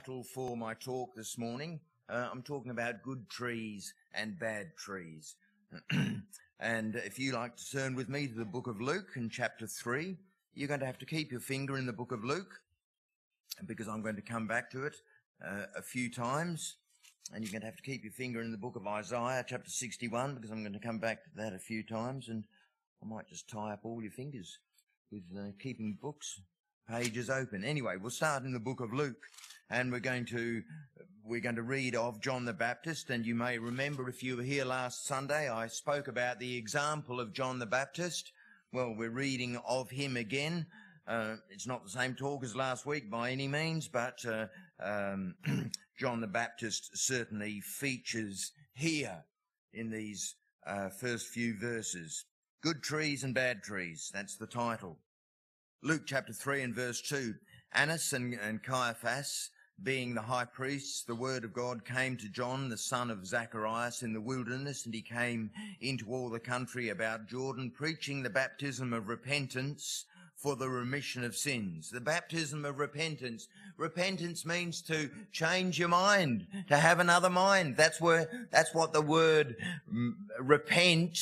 title for my talk this morning. Uh, I'm talking about good trees and bad trees. and if you like to turn with me to the book of Luke in chapter 3, you're going to have to keep your finger in the book of Luke because I'm going to come back to it uh, a few times. And you're going to have to keep your finger in the book of Isaiah, chapter 61, because I'm going to come back to that a few times. And I might just tie up all your fingers with uh, keeping books pages open. Anyway, we'll start in the book of Luke and we're going to we're going to read of John the Baptist and you may remember if you were here last Sunday I spoke about the example of John the Baptist. Well, we're reading of him again. Uh, it's not the same talk as last week by any means, but uh, um, John the Baptist certainly features here in these uh, first few verses. Good trees and bad trees. That's the title. Luke chapter 3 and verse 2. Annas and, and Caiaphas, being the high priests, the word of God came to John, the son of Zacharias, in the wilderness, and he came into all the country about Jordan, preaching the baptism of repentance for the remission of sins. The baptism of repentance. Repentance means to change your mind, to have another mind. That's where, that's what the word mm, repent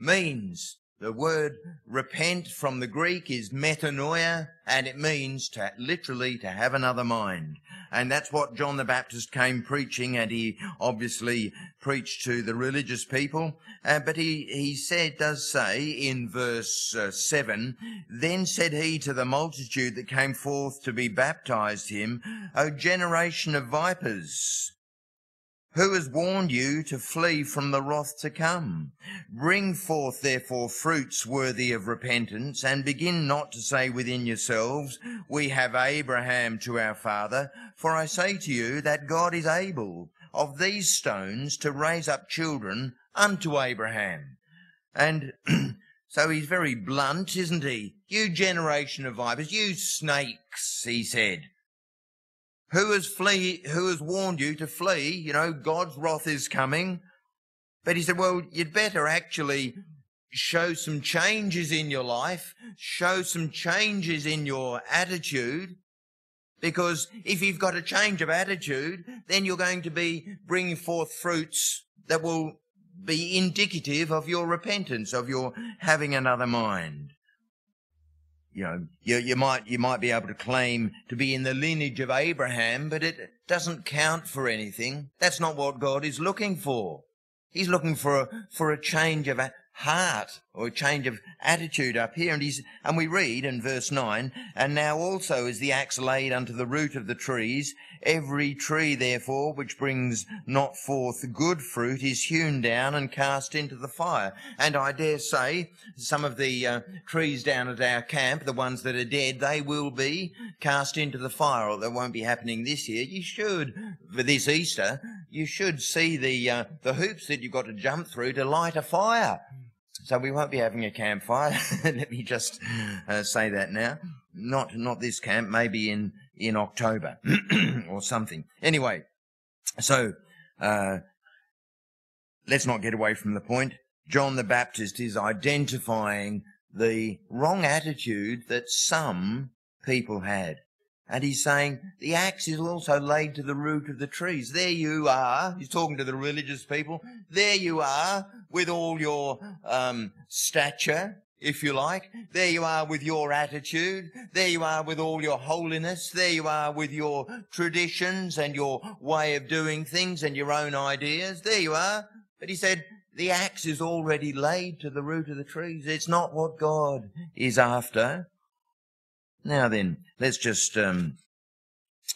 means. The word repent from the Greek is metanoia, and it means to literally to have another mind. And that's what John the Baptist came preaching, and he obviously preached to the religious people. Uh, but he, he said, does say in verse uh, 7, Then said he to the multitude that came forth to be baptized him, O generation of vipers, who has warned you to flee from the wrath to come? Bring forth therefore fruits worthy of repentance, and begin not to say within yourselves, We have Abraham to our father. For I say to you that God is able of these stones to raise up children unto Abraham. And so he's very blunt, isn't he? You generation of vipers, you snakes, he said. Who has flee, who has warned you to flee? You know, God's wrath is coming. But he said, well, you'd better actually show some changes in your life, show some changes in your attitude. Because if you've got a change of attitude, then you're going to be bringing forth fruits that will be indicative of your repentance, of your having another mind you know, you, you might, you might be able to claim to be in the lineage of Abraham, but it doesn't count for anything. That's not what God is looking for. He's looking for a, for a change of heart or a change of attitude up here. And he's, and we read in verse nine, and now also is the axe laid unto the root of the trees. Every tree, therefore, which brings not forth good fruit is hewn down and cast into the fire. And I dare say some of the uh, trees down at our camp, the ones that are dead, they will be cast into the fire, or that won't be happening this year. You should, for this Easter, you should see the, uh, the hoops that you've got to jump through to light a fire. So we won't be having a campfire. Let me just uh, say that now. Not not this camp. Maybe in in October or something. Anyway, so uh, let's not get away from the point. John the Baptist is identifying the wrong attitude that some people had. And he's saying the axe is also laid to the root of the trees. There you are. He's talking to the religious people. There you are with all your um, stature, if you like. There you are with your attitude. There you are with all your holiness. There you are with your traditions and your way of doing things and your own ideas. There you are. But he said, the axe is already laid to the root of the trees. It's not what God is after. Now then, let's just um,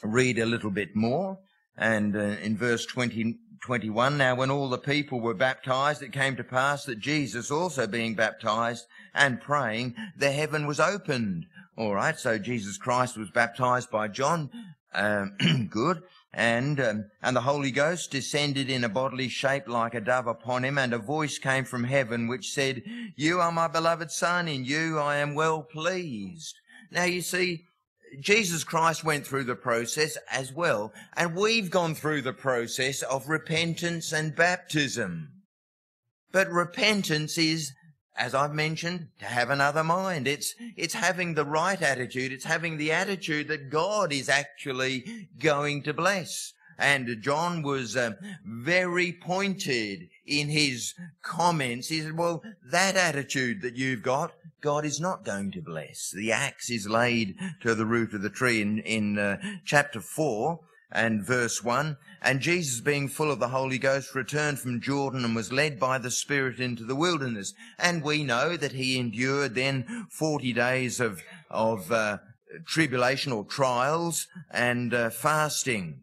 read a little bit more. And uh, in verse 20, 21, now when all the people were baptized, it came to pass that Jesus also being baptized and praying, the heaven was opened. All right, so Jesus Christ was baptized by John. Um, good. And, um, and the Holy Ghost descended in a bodily shape like a dove upon him, and a voice came from heaven which said, You are my beloved Son, in you I am well pleased. Now you see, Jesus Christ went through the process as well, and we've gone through the process of repentance and baptism. But repentance is as I've mentioned, to have another mind. It's, it's having the right attitude. It's having the attitude that God is actually going to bless. And John was uh, very pointed in his comments. He said, well, that attitude that you've got, God is not going to bless. The axe is laid to the root of the tree in, in uh, chapter 4 and verse 1. And Jesus, being full of the Holy Ghost, returned from Jordan and was led by the Spirit into the wilderness. And we know that he endured then 40 days of, of uh, tribulation or trials and uh, fasting.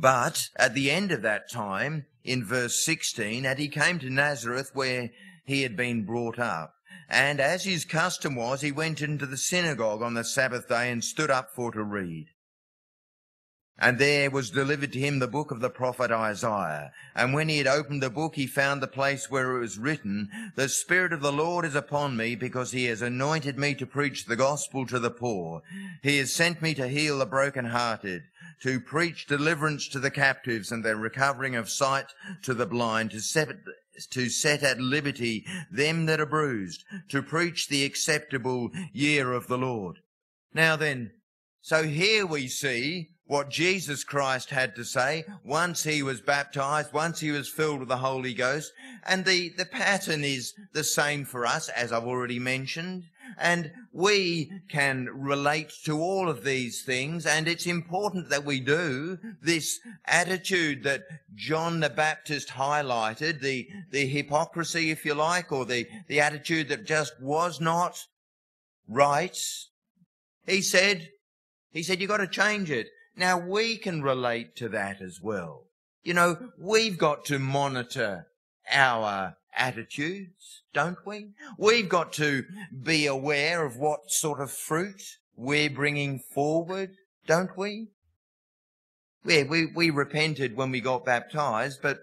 But at the end of that time, in verse 16, and he came to Nazareth where he had been brought up. And as his custom was, he went into the synagogue on the Sabbath day and stood up for to read. And there was delivered to him the book of the prophet Isaiah. And when he had opened the book, he found the place where it was written, The Spirit of the Lord is upon me, because he has anointed me to preach the gospel to the poor. He has sent me to heal the brokenhearted, to preach deliverance to the captives and the recovering of sight to the blind, to set, to set at liberty them that are bruised, to preach the acceptable year of the Lord. Now then, so here we see what Jesus Christ had to say once he was baptized, once he was filled with the Holy Ghost. And the, the pattern is the same for us, as I've already mentioned. And we can relate to all of these things. And it's important that we do this attitude that John the Baptist highlighted, the, the hypocrisy, if you like, or the, the attitude that just was not right. He said, he said, you've got to change it. Now we can relate to that as well. You know, we've got to monitor our attitudes, don't we? We've got to be aware of what sort of fruit we're bringing forward, don't we? Yeah, we, we repented when we got baptized, but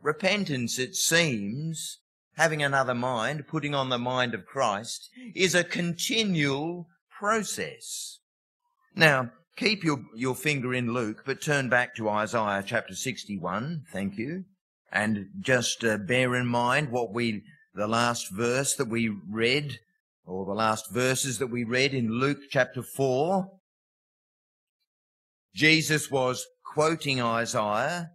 repentance, it seems, having another mind, putting on the mind of Christ, is a continual process. Now, Keep your, your finger in Luke, but turn back to Isaiah chapter 61. Thank you. And just uh, bear in mind what we, the last verse that we read, or the last verses that we read in Luke chapter 4. Jesus was quoting Isaiah,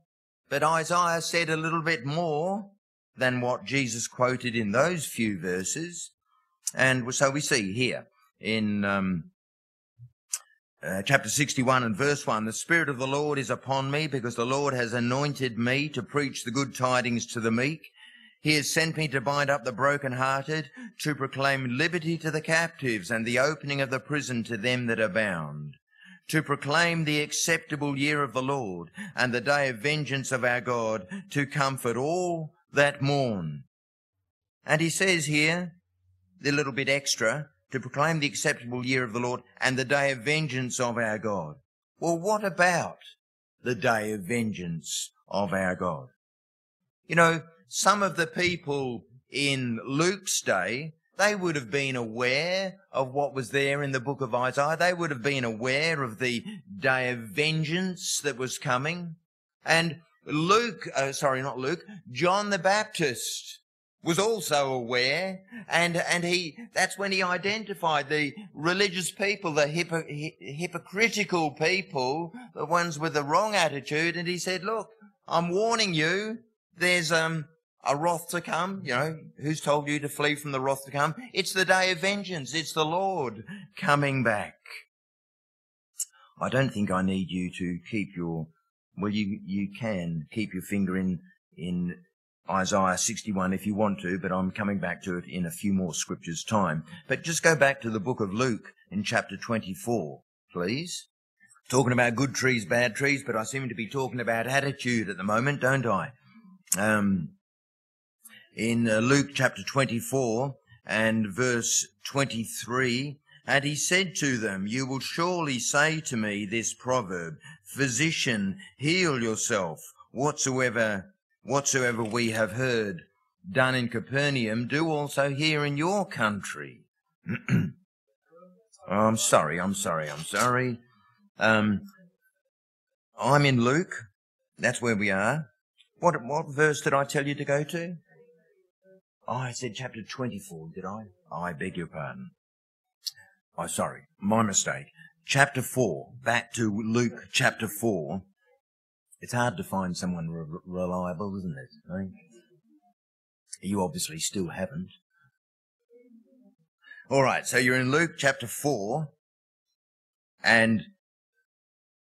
but Isaiah said a little bit more than what Jesus quoted in those few verses. And so we see here in um, uh, chapter 61 and verse 1, the Spirit of the Lord is upon me because the Lord has anointed me to preach the good tidings to the meek. He has sent me to bind up the brokenhearted, to proclaim liberty to the captives and the opening of the prison to them that are bound, to proclaim the acceptable year of the Lord and the day of vengeance of our God, to comfort all that mourn. And he says here, the little bit extra, to proclaim the acceptable year of the Lord and the day of vengeance of our God. Well, what about the day of vengeance of our God? You know, some of the people in Luke's day, they would have been aware of what was there in the book of Isaiah. They would have been aware of the day of vengeance that was coming. And Luke, uh, sorry, not Luke, John the Baptist was also aware and and he that's when he identified the religious people the hypo, hypocritical people the ones with the wrong attitude and he said look i'm warning you there's um a wrath to come you know who's told you to flee from the wrath to come? It's the day of vengeance it's the lord coming back. I don't think i need you to keep your well you you can keep your finger in in Isaiah 61 if you want to, but I'm coming back to it in a few more scriptures time. But just go back to the book of Luke in chapter 24, please. Talking about good trees, bad trees, but I seem to be talking about attitude at the moment, don't I? Um, in uh, Luke chapter 24 and verse 23, and he said to them, You will surely say to me this proverb, Physician, heal yourself. Whatsoever whatsoever we have heard done in Capernaum, do also here in your country. oh, I'm sorry, I'm sorry, I'm sorry. Um, I'm in Luke. That's where we are. What, what verse did I tell you to go to? Oh, I said chapter 24, did I? Oh, I beg your pardon. Oh, sorry, my mistake. Chapter 4, back to Luke chapter 4. It's hard to find someone re- reliable, isn't it? Right? You obviously still haven't. All right, so you're in Luke chapter 4 and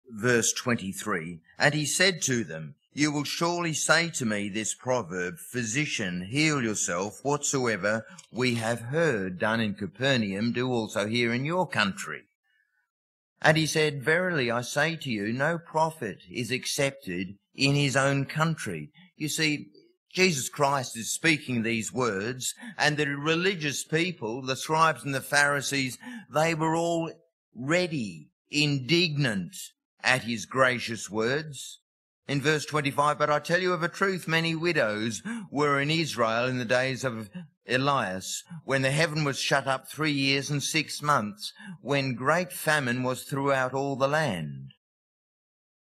verse 23. And he said to them, You will surely say to me this proverb, Physician, heal yourself. Whatsoever we have heard done in Capernaum, do also here in your country. And he said, Verily I say to you, no prophet is accepted in his own country. You see, Jesus Christ is speaking these words, and the religious people, the scribes and the Pharisees, they were all ready, indignant at his gracious words. In verse 25, but I tell you of a truth, many widows were in Israel in the days of Elias, when the heaven was shut up three years and six months, when great famine was throughout all the land.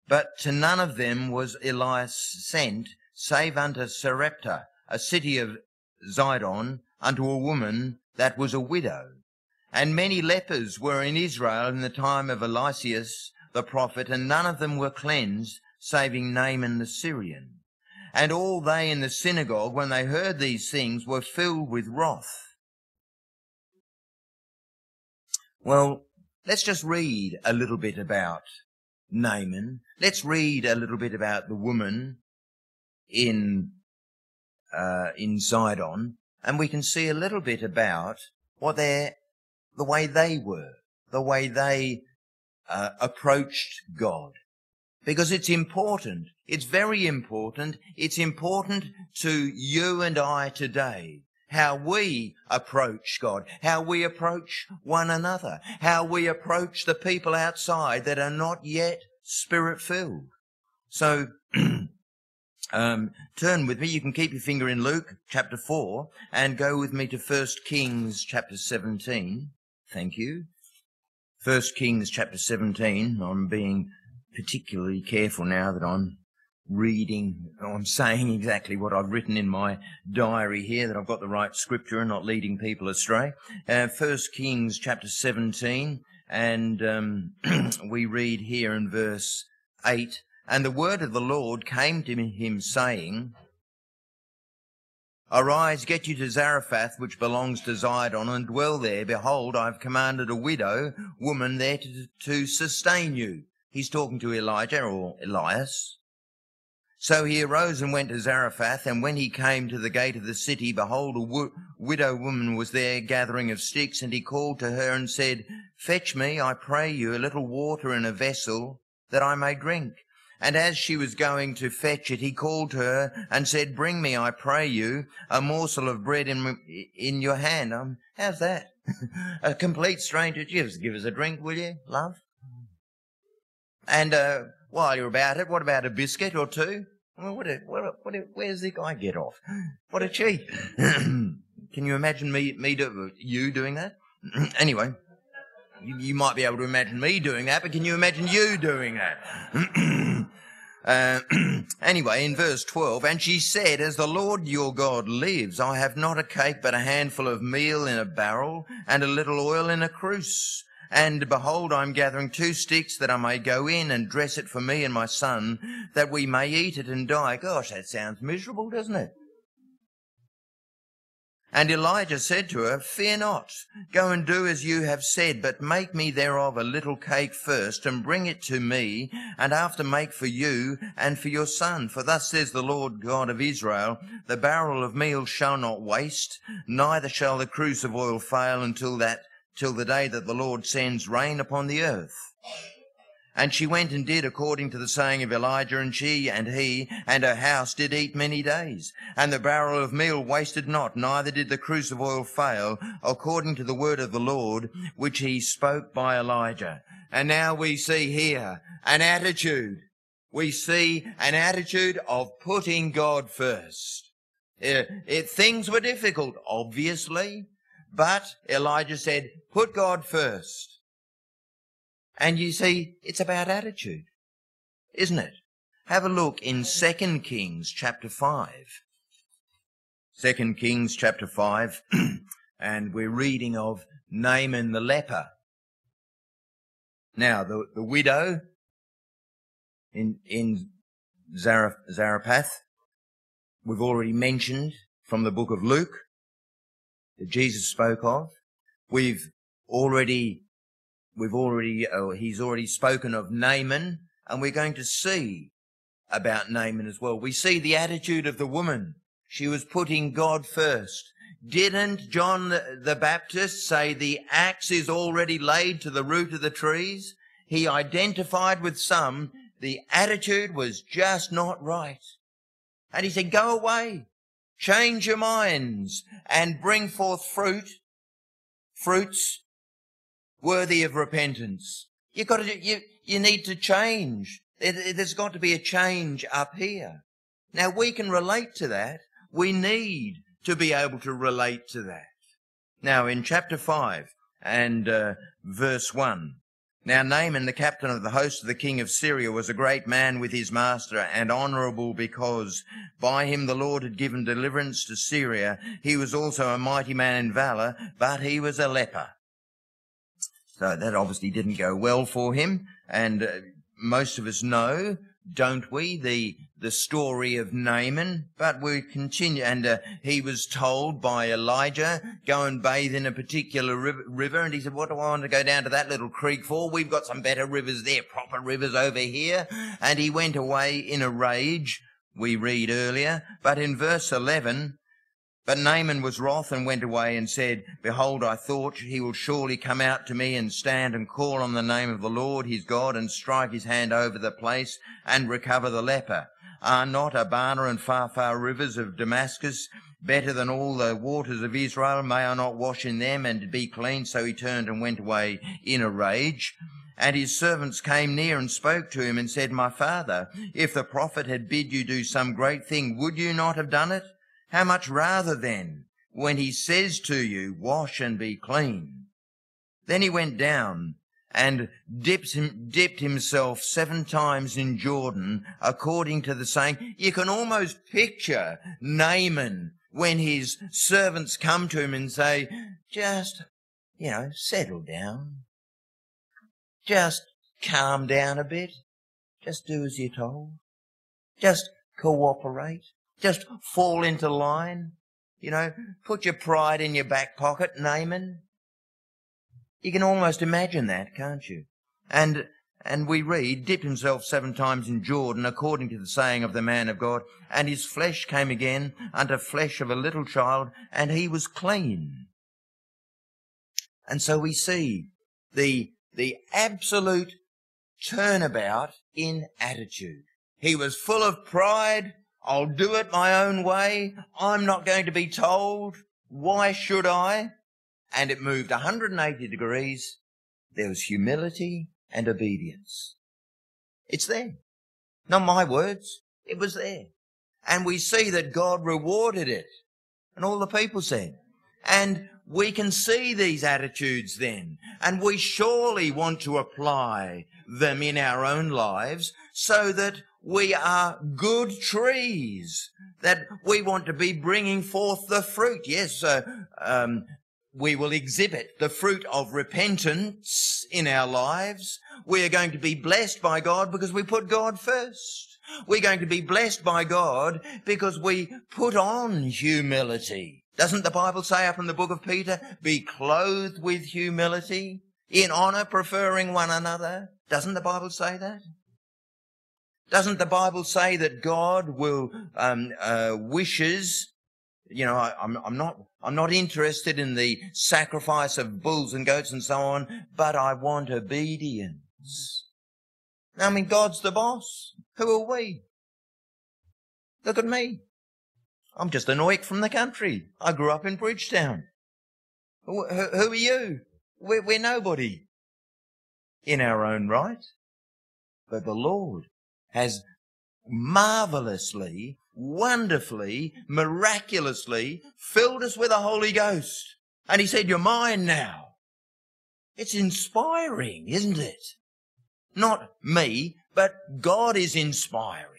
But to none of them was Elias sent, save unto Sarepta, a city of Zidon, unto a woman that was a widow. And many lepers were in Israel in the time of Eliseus the prophet, and none of them were cleansed, saving Naaman the Syrian. And all they in the synagogue, when they heard these things, were filled with wrath. Well, let's just read a little bit about Naaman. Let's read a little bit about the woman in uh, in Sidon, and we can see a little bit about what they the way they were, the way they uh, approached God because it's important. It's very important. It's important to you and I today. How we approach God, how we approach one another, how we approach the people outside that are not yet spirit filled. So, um, turn with me. You can keep your finger in Luke chapter 4 and go with me to 1 Kings chapter 17. Thank you. 1 Kings chapter 17. I'm being particularly careful now that I'm reading, I'm saying exactly what I've written in my diary here, that I've got the right scripture and not leading people astray. Uh, 1 Kings chapter 17, and um, we read here in verse 8, And the word of the Lord came to him saying, Arise, get you to Zarephath, which belongs to Zidon, and dwell there. Behold, I have commanded a widow woman there to, to sustain you. He's talking to Elijah or Elias. So he arose and went to Zarephath, and when he came to the gate of the city, behold, a wo- widow woman was there gathering of sticks, and he called to her and said, Fetch me, I pray you, a little water in a vessel, that I may drink. And as she was going to fetch it, he called to her and said, Bring me, I pray you, a morsel of bread in, in your hand. Um, how's that? a complete stranger. Just give us a drink, will you, love? And uh, while you're about it, what about a biscuit or two? What, a, what, a, what a, where's the guy get off? What a cheat! Can you imagine me, me do, you doing that? anyway, you, you, might be able to imagine me doing that, but can you imagine you doing that? Uh, anyway, in verse 12, and she said, As the Lord your God lives, I have not a cake, but a handful of meal in a barrel, and a little oil in a cruse. And behold, I'm gathering two sticks that I may go in and dress it for me and my son, that we may eat it and die. Gosh, that sounds miserable, doesn't it? And Elijah said to her, Fear not, go and do as you have said, but make me thereof a little cake first, and bring it to me, and after make for you and for your son. For thus says the Lord God of Israel, The barrel of meal shall not waste, neither shall the cruse of oil fail until that till the day that the Lord sends rain upon the earth. And she went and did according to the saying of Elijah, and she and he and her house did eat many days. And the barrel of meal wasted not, neither did the cruse of oil fail, according to the word of the Lord, which he spoke by Elijah. And now we see here an attitude. We see an attitude of putting God first. It, it, things were difficult, obviously. But Elijah said, put God first. And you see, it's about attitude, isn't it? Have a look in 2 Kings chapter 5. Second Kings chapter 5, and we're reading of Naaman the leper. Now, the, the widow in, in Zarephath, we've already mentioned from the book of Luke that Jesus spoke of. We've already, we've already, oh, he's already spoken of Naaman, and we're going to see about Naaman as well. We see the attitude of the woman. She was putting God first. Didn't John the Baptist say the axe is already laid to the root of the trees? He identified with some the attitude was just not right. And he said, go away, change your minds and bring forth fruit, fruits worthy of repentance. You got to, you, you need to change. there's got to be a change up here. Now we can relate to that. We need to be able to relate to that. Now in chapter 5 and uh, verse 1, now Naaman, the captain of the host of the king of Syria, was a great man with his master and honorable because by him the Lord had given deliverance to Syria. He was also a mighty man in valor, but he was a leper. So that obviously didn't go well for him. And uh, most of us know, don't we, the the story of Naaman, but we continue. And uh, he was told by Elijah, go and bathe in a particular river. And he said, what do I want to go down to that little creek for? We've got some better rivers there, proper rivers over here. And he went away in a rage, we read earlier. But in verse 11, but Naaman was wroth and went away and said, Behold, I thought he will surely come out to me and stand and call on the name of the Lord his God and strike his hand over the place and recover the leper. Are not Abana and Pharpar rivers of Damascus better than all the waters of Israel? May I not wash in them and be clean? So he turned and went away in a rage. And his servants came near and spoke to him and said, My father, if the prophet had bid you do some great thing, would you not have done it? How much rather then, when he says to you, Wash and be clean? Then he went down and dipped, him, dipped himself seven times in Jordan, according to the saying. You can almost picture Naaman when his servants come to him and say, just, you know, settle down. Just calm down a bit. Just do as you're told. Just cooperate. Just fall into line. You know, put your pride in your back pocket, Naaman. You can almost imagine that, can't you? And, and we read, dipped himself seven times in Jordan, according to the saying of the man of God, and his flesh came again unto flesh of a little child, and he was clean. And so we see the, the absolute turnabout in attitude. He was full of pride. I'll do it my own way. I'm not going to be told. Why should I? and it moved 180 degrees, there was humility and obedience. It's there. Not my words. It was there. And we see that God rewarded it. And all the people said. And we can see these attitudes then. And we surely want to apply them in our own lives so that we are good trees, that we want to be bringing forth the fruit. Yes, uh, um, we will exhibit the fruit of repentance in our lives. We are going to be blessed by God because we put God first. We're going to be blessed by God because we put on humility. Doesn't the Bible say up in the book of Peter, be clothed with humility, in honor preferring one another? Doesn't the Bible say that? Doesn't the Bible say that God will um, uh, wishes? You know, I, I'm, I'm not I'm not interested in the sacrifice of bulls and goats and so on, but I want obedience. I mean, God's the boss. Who are we? Look at me. I'm just an oik from the country. I grew up in Bridgetown. Who, who are you? We're, we're nobody in our own right. But the Lord has marvelously wonderfully, miraculously filled us with the Holy Ghost. And he said, you're mine now. It's inspiring, isn't it? Not me, but God is inspiring.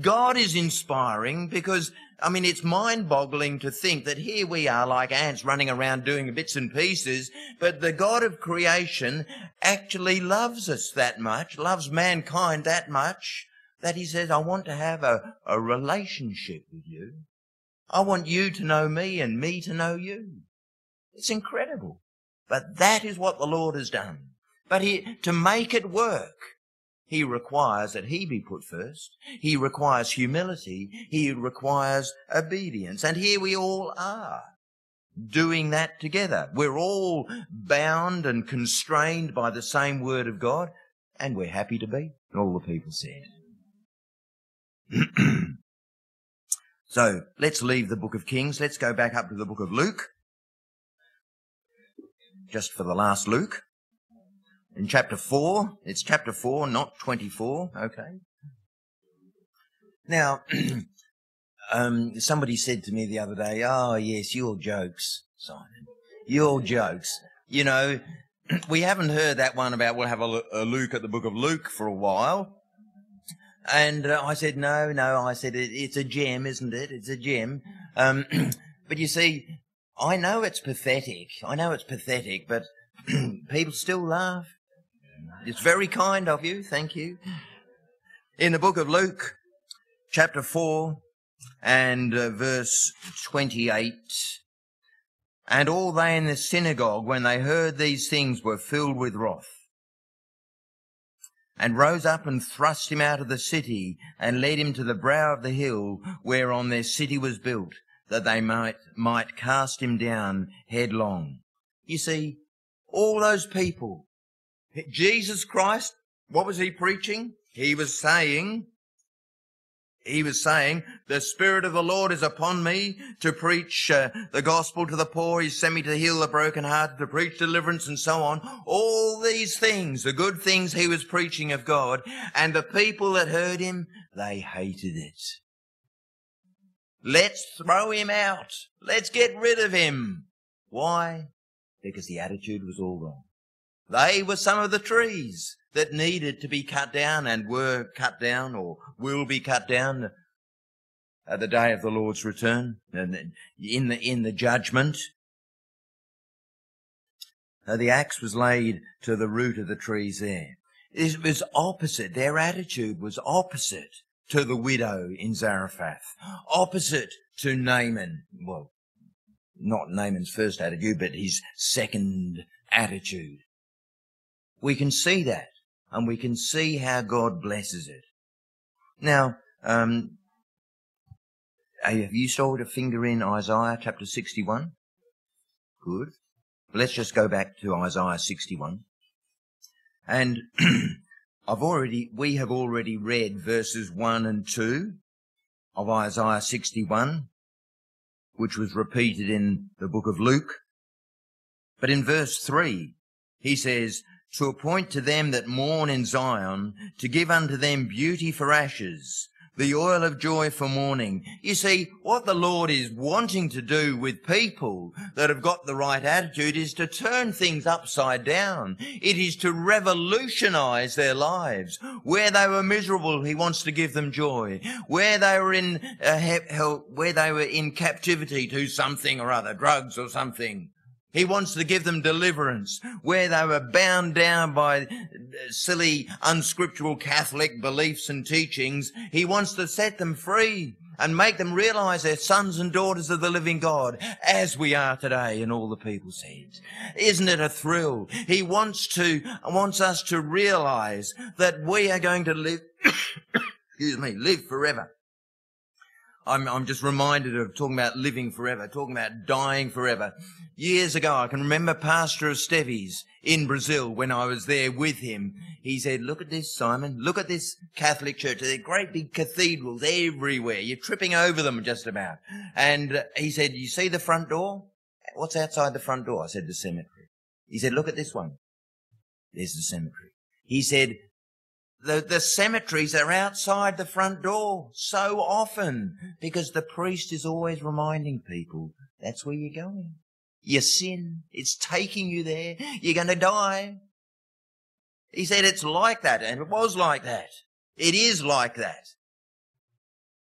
God is inspiring because, I mean, it's mind boggling to think that here we are like ants running around doing bits and pieces, but the God of creation actually loves us that much, loves mankind that much, that he says, I want to have a, a relationship with you. I want you to know me and me to know you. It's incredible. But that is what the Lord has done. But he, to make it work, he requires that he be put first. He requires humility. He requires obedience. And here we all are doing that together. We're all bound and constrained by the same word of God, and we're happy to be. All the people said. so let's leave the book of Kings. Let's go back up to the book of Luke. Just for the last Luke in chapter 4. It's chapter 4, not 24. Okay. Now, um, somebody said to me the other day, oh, yes, your jokes, Simon. Your jokes. You know, we haven't heard that one about we'll have a, a Luke at the book of Luke for a while. And uh, I said, no, no, I said, it, it's a gem, isn't it? It's a gem. Um, but you see, I know it's pathetic. I know it's pathetic, but people still laugh. It's very kind of you. Thank you. In the book of Luke, chapter 4 and uh, verse 28, and all they in the synagogue, when they heard these things, were filled with wrath, and rose up and thrust him out of the city, and led him to the brow of the hill whereon their city was built, that they might, might cast him down headlong. You see, all those people Jesus Christ, what was he preaching? He was saying, he was saying, the Spirit of the Lord is upon me to preach uh, the gospel to the poor. He sent me to heal the brokenhearted, to preach deliverance and so on. All these things, the good things he was preaching of God. And the people that heard him, they hated it. Let's throw him out. Let's get rid of him. Why? Because the attitude was all wrong. They were some of the trees that needed to be cut down and were cut down or will be cut down at the day of the Lord's return and in the, in the judgment. the axe was laid to the root of the trees there. It was opposite. Their attitude was opposite to the widow in Zarephath, opposite to Naaman. Well, not Naaman's first attitude, but his second attitude. We can see that, and we can see how God blesses it. Now, um, have you sawed a finger in Isaiah chapter 61? Good. Let's just go back to Isaiah 61. And I've already, we have already read verses 1 and 2 of Isaiah 61, which was repeated in the book of Luke. But in verse 3, he says, to appoint to them that mourn in Zion, to give unto them beauty for ashes, the oil of joy for mourning. You see, what the Lord is wanting to do with people that have got the right attitude is to turn things upside down. It is to revolutionize their lives. Where they were miserable, He wants to give them joy. Where they were in, uh, where they were in captivity to something or other, drugs or something, he wants to give them deliverance where they were bound down by silly, unscriptural Catholic beliefs and teachings. He wants to set them free and make them realize they're sons and daughters of the living God as we are today and all the people said. Isn't it a thrill? He wants to, wants us to realize that we are going to live, excuse me, live forever. I'm, I'm just reminded of talking about living forever, talking about dying forever. Years ago, I can remember Pastor Esteves in Brazil when I was there with him. He said, look at this, Simon. Look at this Catholic church. They're great big cathedrals everywhere. You're tripping over them just about. And he said, you see the front door? What's outside the front door? I said, the cemetery. He said, look at this one. There's the cemetery. He said, the, the cemeteries are outside the front door so often because the priest is always reminding people that's where you're going. Your sin, it's taking you there. You're going to die. He said it's like that, and it was like that. It is like that.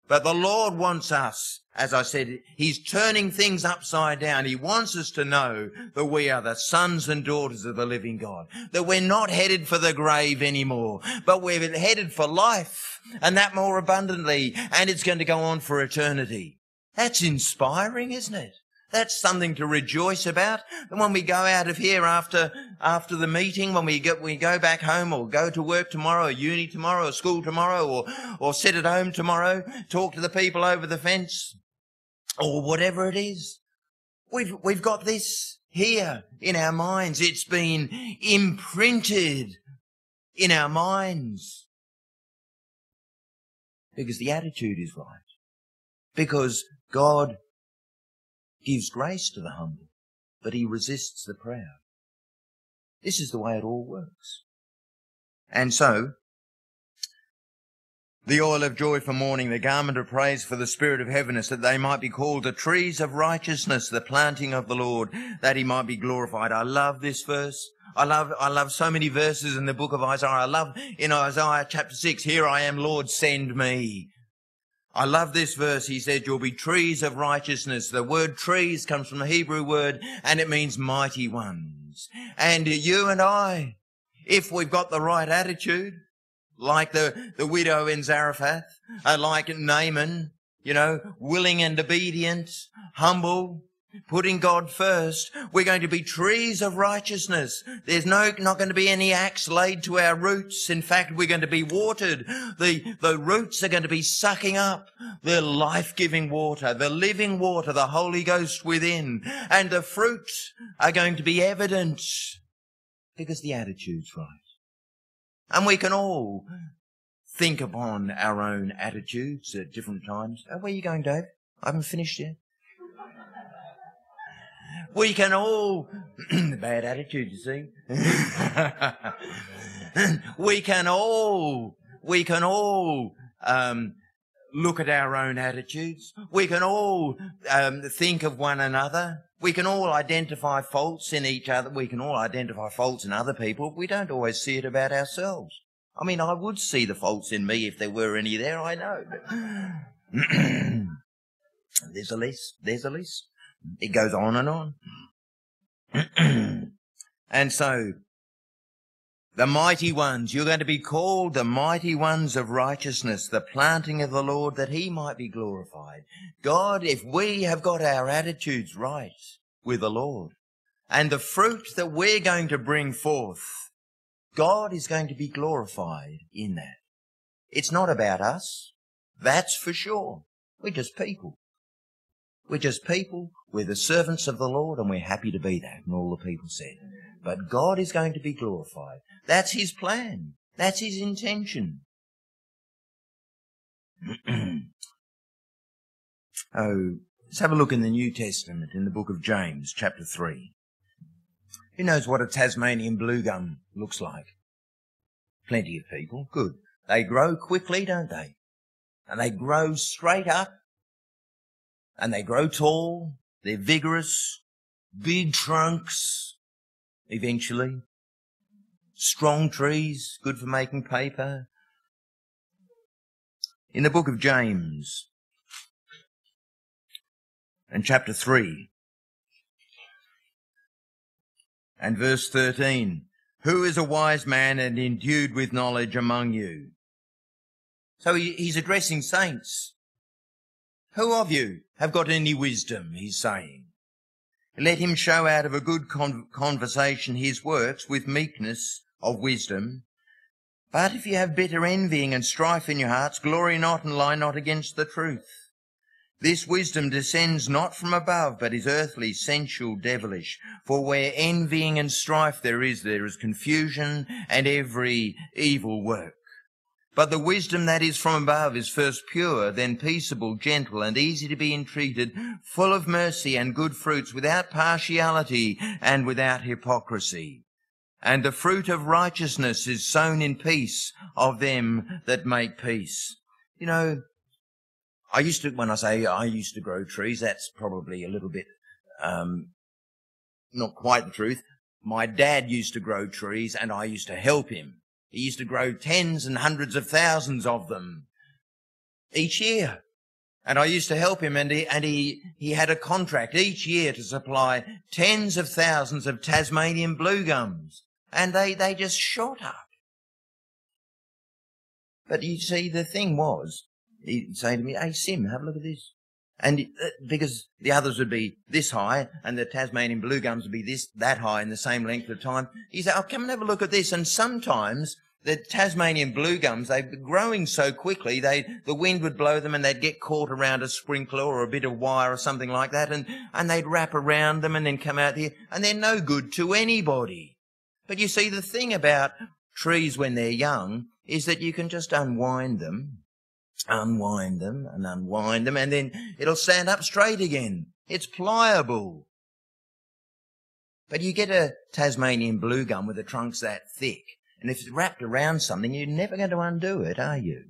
But the Lord wants us, as I said, He's turning things upside down. He wants us to know that we are the sons and daughters of the living God. That we're not headed for the grave anymore, but we're headed for life and that more abundantly. And it's going to go on for eternity. That's inspiring, isn't it? That's something to rejoice about. And when we go out of here after, after the meeting, when we go, we go back home or go to work tomorrow, or uni tomorrow, or school tomorrow, or, or sit at home tomorrow, talk to the people over the fence, or whatever it is. We've, we've got this here in our minds. It's been imprinted in our minds. Because the attitude is right. Because God gives grace to the humble, but he resists the proud. This is the way it all works. And so, the oil of joy for mourning, the garment of praise for the spirit of heaviness, that they might be called the trees of righteousness, the planting of the Lord, that he might be glorified. I love this verse. I love, I love so many verses in the book of Isaiah. I love in Isaiah chapter six, here I am, Lord, send me. I love this verse. He said, you'll be trees of righteousness. The word trees comes from the Hebrew word and it means mighty ones. And you and I, if we've got the right attitude, like the, the widow in Zarephath, uh, like Naaman, you know, willing and obedient, humble, putting God first, we're going to be trees of righteousness. There's no, not going to be any axe laid to our roots. In fact, we're going to be watered. The, the roots are going to be sucking up the life-giving water, the living water, the Holy Ghost within. And the fruits are going to be evident because the attitude's right. And we can all think upon our own attitudes at different times. Oh, where are you going, Dave? I haven't finished yet. We can all, bad attitude, you see. we can all, we can all, um, look at our own attitudes. We can all um, think of one another. We can all identify faults in each other. We can all identify faults in other people. We don't always see it about ourselves. I mean, I would see the faults in me if there were any there, I know. there's a list. There's a list. It goes on and on. and so, the mighty ones, you're going to be called the mighty ones of righteousness, the planting of the Lord that he might be glorified. God, if we have got our attitudes right with the Lord and the fruit that we're going to bring forth, God is going to be glorified in that. It's not about us. That's for sure. We're just people. We're just people. We're the servants of the Lord and we're happy to be that. And all the people said. But God is going to be glorified. That's His plan. That's His intention. oh, let's have a look in the New Testament in the book of James, chapter 3. Who knows what a Tasmanian blue gum looks like? Plenty of people. Good. They grow quickly, don't they? And they grow straight up and they grow tall, they're vigorous, big trunks, eventually. Strong trees, good for making paper. In the book of James, and chapter 3, and verse 13, who is a wise man and endued with knowledge among you? So he, he's addressing saints. Who of you have got any wisdom, he's saying? Let him show out of a good con- conversation his works with meekness of wisdom. But if you have bitter envying and strife in your hearts, glory not and lie not against the truth. This wisdom descends not from above, but is earthly, sensual, devilish. For where envying and strife there is, there is confusion and every evil work. But the wisdom that is from above is first pure, then peaceable, gentle, and easy to be entreated, full of mercy and good fruits, without partiality and without hypocrisy. And the fruit of righteousness is sown in peace of them that make peace. You know, I used to, when I say I used to grow trees, that's probably a little bit, um, not quite the truth. My dad used to grow trees and I used to help him. He used to grow tens and hundreds of thousands of them each year. And I used to help him and he, and he, he had a contract each year to supply tens of thousands of Tasmanian blue gums. And they, they just shot up. But you see, the thing was, he'd say to me, hey Sim, have a look at this. And uh, because the others would be this high and the Tasmanian blue gums would be this, that high in the same length of time, he said, oh, come and have a look at this. And sometimes the Tasmanian blue gums, they were growing so quickly, they, the wind would blow them and they'd get caught around a sprinkler or a bit of wire or something like that and, and they'd wrap around them and then come out here and they're no good to anybody. But you see, the thing about trees when they're young is that you can just unwind them, unwind them and unwind them and then it'll stand up straight again. It's pliable. But you get a Tasmanian blue gum with the trunks that thick and if it's wrapped around something, you're never going to undo it, are you?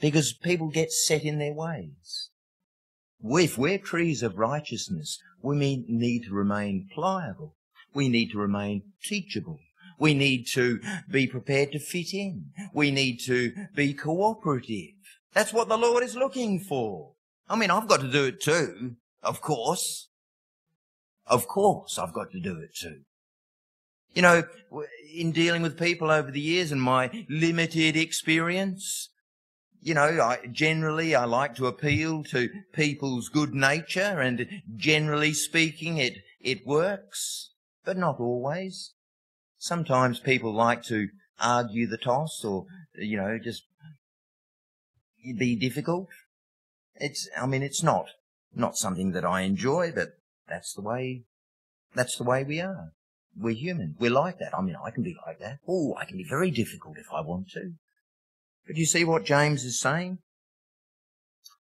Because people get set in their ways. If we're trees of righteousness, we need to remain pliable. We need to remain teachable. We need to be prepared to fit in. We need to be cooperative. That's what the Lord is looking for. I mean, I've got to do it too, of course. Of course, I've got to do it too. You know, in dealing with people over the years and my limited experience, you know, I, generally I like to appeal to people's good nature and generally speaking it, it works, but not always. Sometimes people like to argue the toss or, you know, just be difficult. It's, I mean, it's not, not something that I enjoy, but that's the way, that's the way we are. We're human. We're like that. I mean, I can be like that. Oh, I can be very difficult if I want to. But you see what James is saying?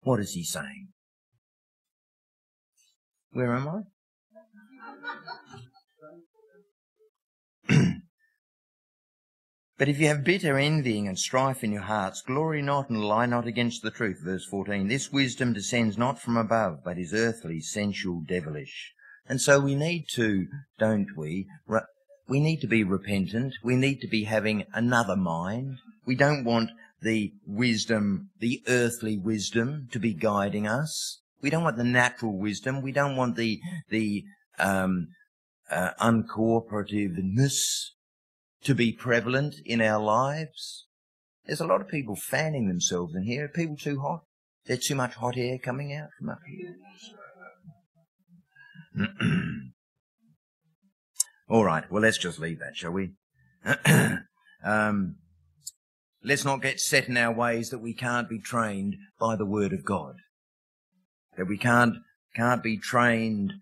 What is he saying? Where am I? But if you have bitter envying and strife in your hearts, glory not and lie not against the truth. Verse 14. This wisdom descends not from above, but is earthly, sensual, devilish. And so we need to, don't we? We need to be repentant. We need to be having another mind. We don't want the wisdom, the earthly wisdom to be guiding us. We don't want the natural wisdom. We don't want the, the, um, uh, uncooperativeness to be prevalent in our lives. There's a lot of people fanning themselves in here. Are people too hot? There's too much hot air coming out from up here. All right. Well, let's just leave that, shall we? um, let's not get set in our ways that we can't be trained by the Word of God. That we can't can't be trained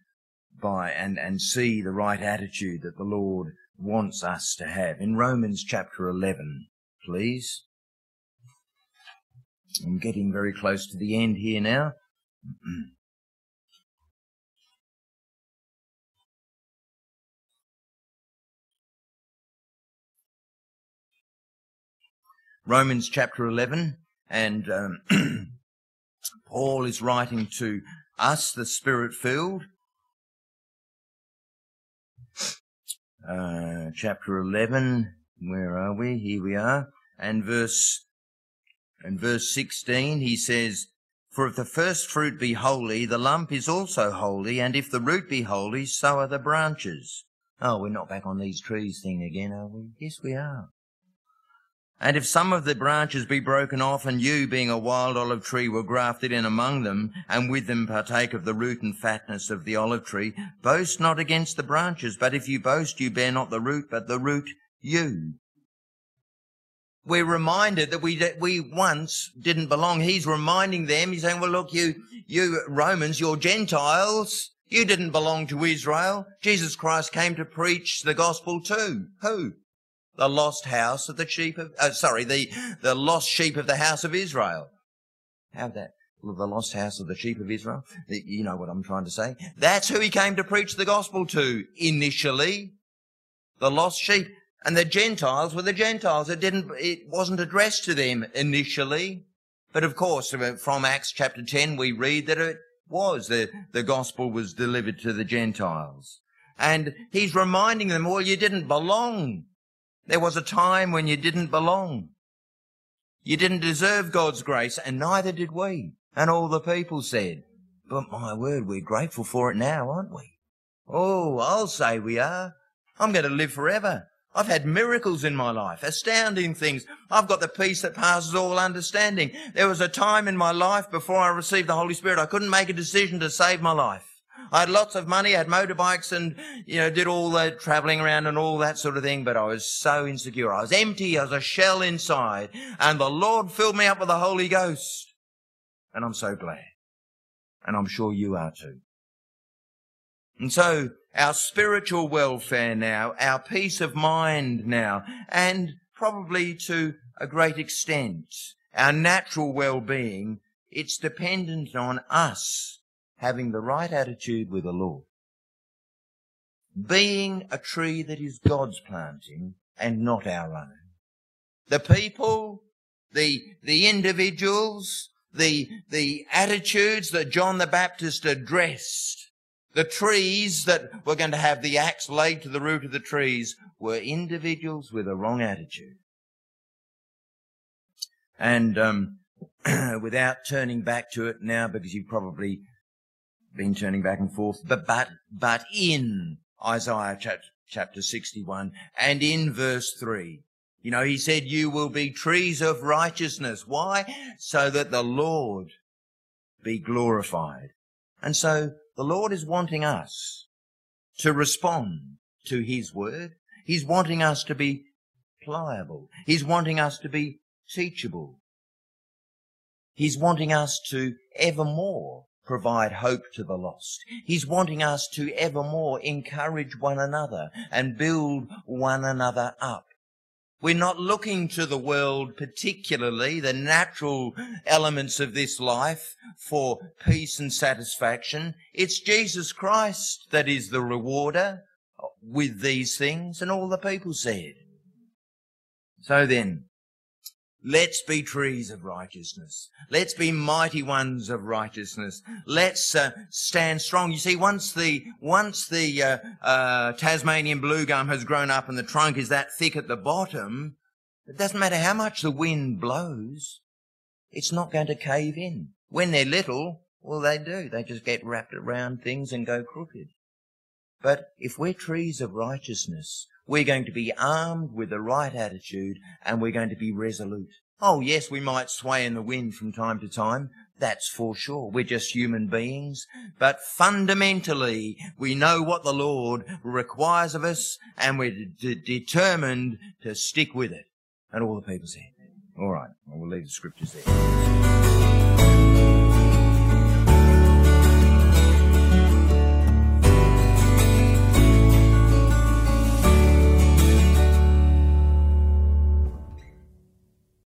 by and and see the right attitude that the Lord wants us to have. In Romans chapter 11, please. I'm getting very close to the end here now. Romans chapter 11, and um, Paul is writing to us, the Spirit filled. Uh, chapter 11, where are we? Here we are. And verse, and verse 16, he says, For if the first fruit be holy, the lump is also holy, and if the root be holy, so are the branches. Oh, we're not back on these trees thing again, are we? Yes, we are. And if some of the branches be broken off, and you, being a wild olive tree, were grafted in among them, and with them partake of the root and fatness of the olive tree, boast not against the branches, but if you boast, you bear not the root, but the root you. We're reminded that we, that we once didn't belong. He's reminding them, he's saying, well look, you, you Romans, you're Gentiles, you didn't belong to Israel. Jesus Christ came to preach the gospel to who? The lost house of the sheep of, uh, sorry, the, the lost sheep of the house of Israel. How that? The lost house of the sheep of Israel. You know what I'm trying to say. That's who he came to preach the gospel to initially. The lost sheep. And the Gentiles were the Gentiles. It didn't, it wasn't addressed to them initially. But of course, uh, from Acts chapter 10, we read that it was. The, the gospel was delivered to the Gentiles. And he's reminding them, well, you didn't belong there was a time when you didn't belong. You didn't deserve God's grace, and neither did we. And all the people said, but my word, we're grateful for it now, aren't we? Oh, I'll say we are. I'm going to live forever. I've had miracles in my life, astounding things. I've got the peace that passes all understanding. There was a time in my life before I received the Holy Spirit, I couldn't make a decision to save my life. I had lots of money, I had motorbikes and, you know, did all the traveling around and all that sort of thing, but I was so insecure. I was empty, I was a shell inside, and the Lord filled me up with the Holy Ghost. And I'm so glad. And I'm sure you are too. And so our spiritual welfare now, our peace of mind now, and probably to a great extent, our natural well-being, it's dependent on us having the right attitude with the Lord. Being a tree that is God's planting and not our own. The people, the, the individuals, the, the attitudes that John the Baptist addressed, the trees that were going to have the axe laid to the root of the trees were individuals with a wrong attitude. And um, without turning back to it now, because you've probably been turning back and forth, but but but in Isaiah chapter chapter 61 and in verse 3, you know, he said, you will be trees of righteousness. Why? So that the Lord be glorified. And so the Lord is wanting us to respond to His word. He's wanting us to be pliable. He's wanting us to be teachable. He's wanting us to evermore provide hope to the lost. He's wanting us to evermore encourage one another and build one another up. We're not looking to the world, particularly the natural elements of this life for peace and satisfaction. It's Jesus Christ that is the rewarder with these things and all the people said. So then, Let's be trees of righteousness. Let's be mighty ones of righteousness. Let's uh, stand strong. You see, once the once the uh, uh, Tasmanian blue gum has grown up and the trunk is that thick at the bottom, it doesn't matter how much the wind blows, it's not going to cave in. When they're little, well, they do. They just get wrapped around things and go crooked. But if we're trees of righteousness, we're going to be armed with the right attitude and we're going to be resolute. Oh yes, we might sway in the wind from time to time. That's for sure. We're just human beings. But fundamentally, we know what the Lord requires of us and we're d- determined to stick with it. And all the people said, all right, well, we'll leave the scriptures there.